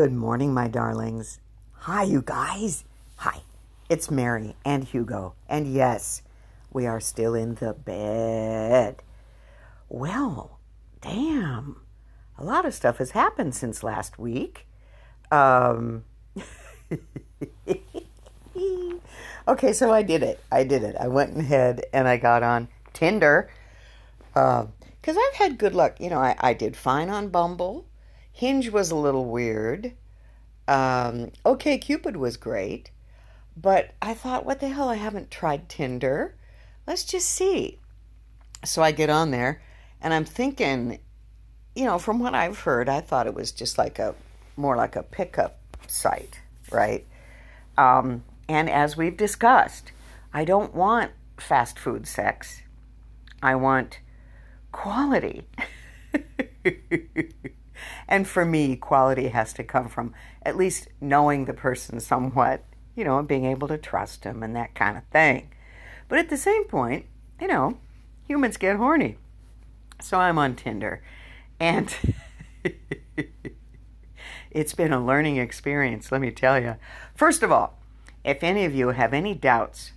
Good morning, my darlings. Hi, you guys. Hi, it's Mary and Hugo. And yes, we are still in the bed. Well, damn. A lot of stuff has happened since last week. Um, okay, so I did it. I did it. I went ahead and I got on Tinder. Because uh, I've had good luck. You know, I, I did fine on Bumble. Hinge was a little weird. Um, OkCupid was great. But I thought, what the hell? I haven't tried Tinder. Let's just see. So I get on there and I'm thinking, you know, from what I've heard, I thought it was just like a more like a pickup site, right? Um, and as we've discussed, I don't want fast food sex. I want quality. And for me, quality has to come from at least knowing the person somewhat, you know, and being able to trust them and that kind of thing. But at the same point, you know, humans get horny. So I'm on Tinder. And it's been a learning experience, let me tell you. First of all, if any of you have any doubts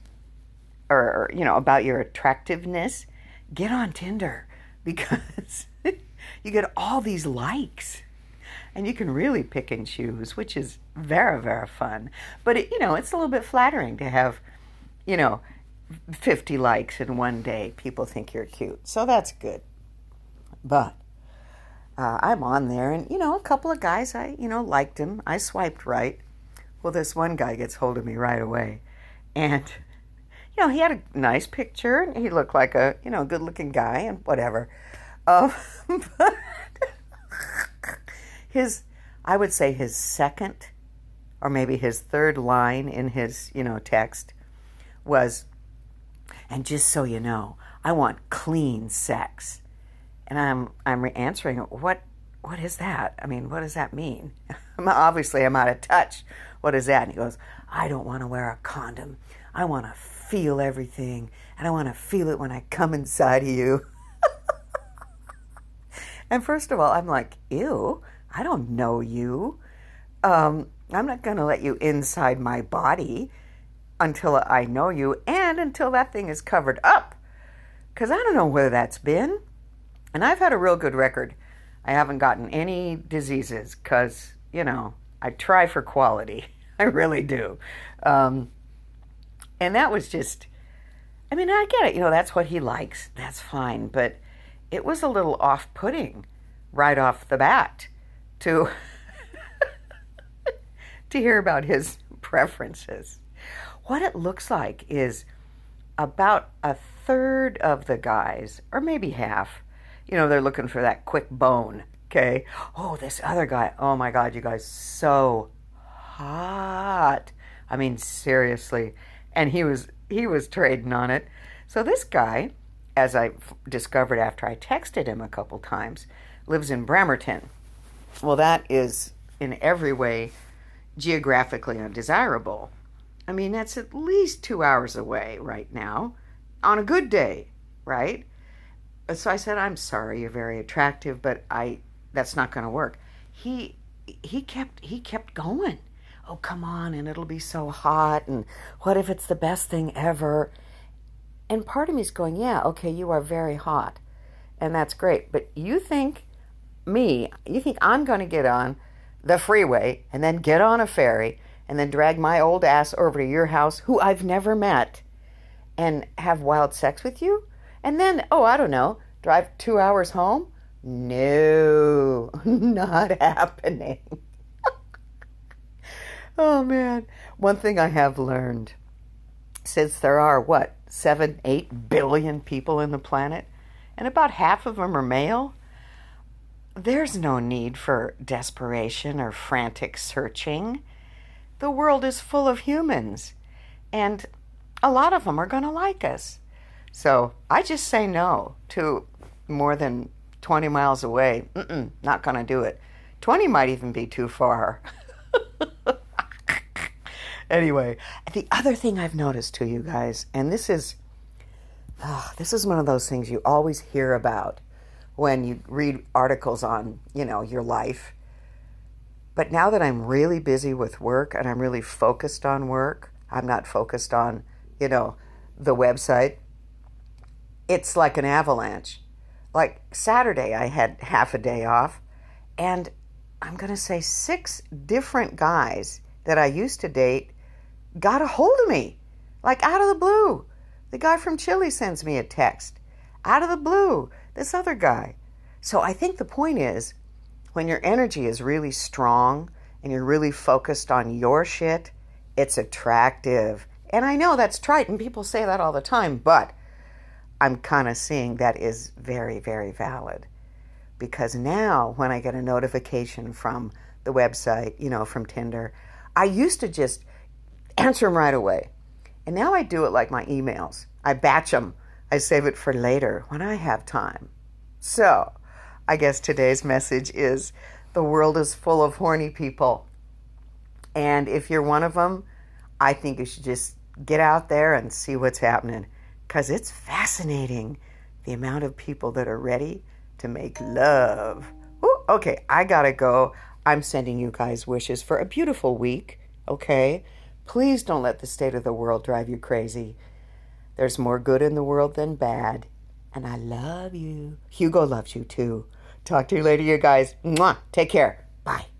or, you know, about your attractiveness, get on Tinder because you get all these likes and you can really pick and choose, which is very, very fun. But, it, you know, it's a little bit flattering to have, you know, 50 likes in one day. People think you're cute. So that's good. But uh, I'm on there, and, you know, a couple of guys, I, you know, liked him. I swiped right. Well, this one guy gets hold of me right away. And, you know, he had a nice picture, and he looked like a, you know, good looking guy, and whatever. Um, but his, I would say his second or maybe his third line in his, you know, text was, and just so you know, I want clean sex. And I'm I'm answering, what what is that? I mean, what does that mean? Obviously, I'm out of touch. What is that? And he goes, I don't want to wear a condom. I want to feel everything, and I want to feel it when I come inside of you. And first of all, I'm like, ew, I don't know you. Um, I'm not going to let you inside my body until I know you and until that thing is covered up. Because I don't know where that's been. And I've had a real good record. I haven't gotten any diseases because, you know, I try for quality. I really do. Um, and that was just, I mean, I get it. You know, that's what he likes. That's fine. But it was a little off putting right off the bat to to hear about his preferences. What it looks like is about a third of the guys, or maybe half, you know, they're looking for that quick bone. Okay. Oh, this other guy. Oh my God, you guys, so hot. I mean, seriously. And he was he was trading on it. So this guy as I discovered after I texted him a couple times, lives in Bremerton. Well, that is in every way geographically undesirable. I mean, that's at least two hours away right now on a good day, right? Uh, so I said, I'm sorry, you're very attractive, but I that's not going to work. He he kept he kept going. Oh, come on, and it'll be so hot, and what if it's the best thing ever? And part of me is going, yeah, okay, you are very hot, and that's great. But you think, me, you think I'm going to get on the freeway and then get on a ferry and then drag my old ass over to your house, who I've never met, and have wild sex with you? And then, oh, I don't know, drive two hours home? No, not happening. oh, man. One thing I have learned since there are, what, seven, eight billion people in the planet, and about half of them are male, there's no need for desperation or frantic searching. The world is full of humans, and a lot of them are going to like us. So I just say no to more than 20 miles away. Mm-mm, not going to do it. 20 might even be too far. anyway, the other thing I've noticed to you guys, and this is oh, this is one of those things you always hear about when you read articles on, you know, your life. But now that I'm really busy with work and I'm really focused on work, I'm not focused on, you know, the website. It's like an avalanche. Like Saturday, I had half a day off, and I'm going to say six different guys that I used to date got a hold of me, like out of the blue. The guy from Chile sends me a text. Out of the blue, this other guy. So I think the point is when your energy is really strong and you're really focused on your shit, it's attractive. And I know that's trite, and people say that all the time, but I'm kind of seeing that is very, very valid. Because now, when I get a notification from the website, you know, from Tinder, I used to just answer them right away. And now I do it like my emails. I batch them, I save it for later when I have time. So, I guess today's message is the world is full of horny people. And if you're one of them, I think you should just get out there and see what's happening because it's fascinating the amount of people that are ready to make love. Ooh, okay, I gotta go. I'm sending you guys wishes for a beautiful week, okay? Please don't let the state of the world drive you crazy. There's more good in the world than bad. And I love you. Hugo loves you too. Talk to you later, you guys. Mwah. Take care. Bye.